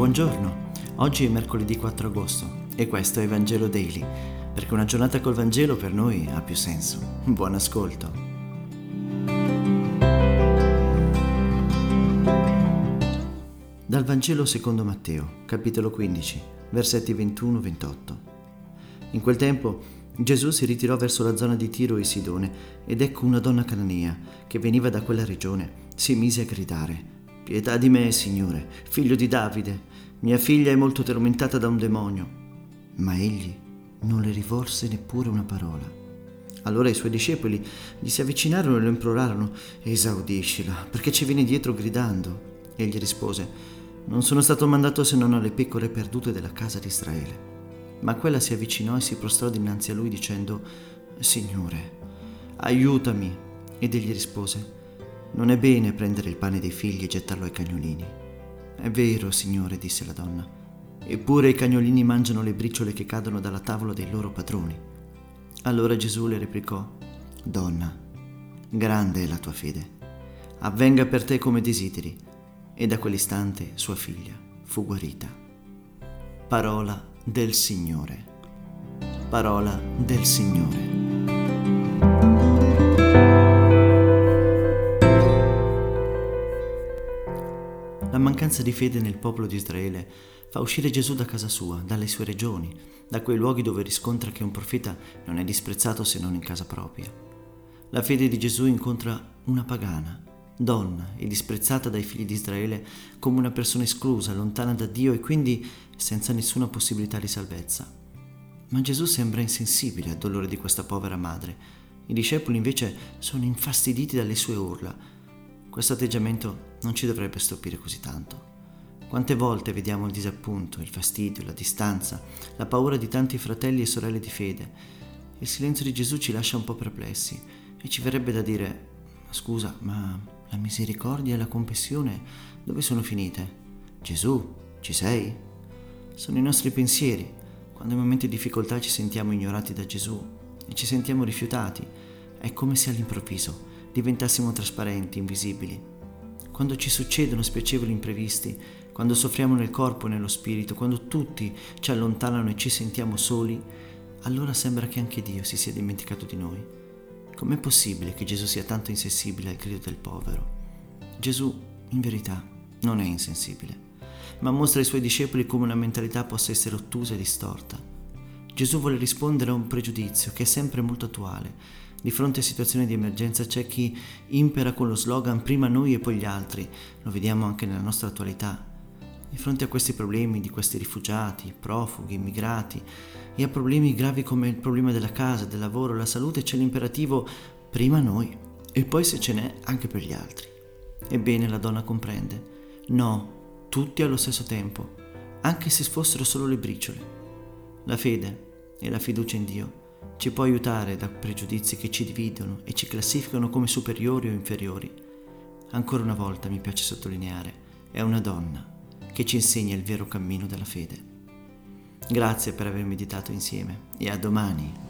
Buongiorno, oggi è mercoledì 4 agosto e questo è Vangelo Daily, perché una giornata col Vangelo per noi ha più senso. Buon ascolto. Dal Vangelo secondo Matteo, capitolo 15, versetti 21-28. In quel tempo Gesù si ritirò verso la zona di Tiro e Sidone ed ecco una donna cananea che veniva da quella regione si mise a gridare Pietà di me, Signore, figlio di Davide, mia figlia è molto tormentata da un demonio. Ma egli non le rivolse neppure una parola. Allora i suoi discepoli gli si avvicinarono e lo implorarono, esaudiscila, perché ci viene dietro gridando. Egli rispose, non sono stato mandato se non alle pecore perdute della casa di Israele. Ma quella si avvicinò e si prostrò dinanzi a lui dicendo, Signore, aiutami. Ed egli rispose, non è bene prendere il pane dei figli e gettarlo ai cagnolini. È vero, signore, disse la donna. Eppure i cagnolini mangiano le briciole che cadono dalla tavola dei loro padroni. Allora Gesù le replicò, Donna, grande è la tua fede. Avvenga per te come desideri. E da quell'istante sua figlia fu guarita. Parola del Signore. Parola del Signore. Mancanza di fede nel popolo di Israele fa uscire Gesù da casa sua, dalle sue regioni, da quei luoghi dove riscontra che un profeta non è disprezzato se non in casa propria. La fede di Gesù incontra una pagana, donna e disprezzata dai figli di Israele come una persona esclusa, lontana da Dio e quindi senza nessuna possibilità di salvezza. Ma Gesù sembra insensibile al dolore di questa povera madre. I discepoli invece sono infastiditi dalle sue urla questo atteggiamento non ci dovrebbe stupire così tanto. Quante volte vediamo il disappunto, il fastidio, la distanza, la paura di tanti fratelli e sorelle di fede. Il silenzio di Gesù ci lascia un po' perplessi e ci verrebbe da dire, scusa, ma la misericordia e la compassione dove sono finite? Gesù, ci sei? Sono i nostri pensieri. Quando in momenti di difficoltà ci sentiamo ignorati da Gesù e ci sentiamo rifiutati, è come se all'improvviso diventassimo trasparenti, invisibili. Quando ci succedono spiacevoli imprevisti, quando soffriamo nel corpo e nello spirito, quando tutti ci allontanano e ci sentiamo soli, allora sembra che anche Dio si sia dimenticato di noi. Com'è possibile che Gesù sia tanto insensibile al grido del povero? Gesù, in verità, non è insensibile, ma mostra ai suoi discepoli come una mentalità possa essere ottusa e distorta. Gesù vuole rispondere a un pregiudizio che è sempre molto attuale, di fronte a situazioni di emergenza c'è chi impera con lo slogan prima noi e poi gli altri, lo vediamo anche nella nostra attualità. Di fronte a questi problemi di questi rifugiati, profughi, immigrati e a problemi gravi come il problema della casa, del lavoro, la salute c'è l'imperativo prima noi e poi se ce n'è anche per gli altri. Ebbene la donna comprende. No, tutti allo stesso tempo, anche se fossero solo le briciole. La fede e la fiducia in Dio ci può aiutare da pregiudizi che ci dividono e ci classificano come superiori o inferiori. Ancora una volta mi piace sottolineare, è una donna che ci insegna il vero cammino della fede. Grazie per aver meditato insieme e a domani.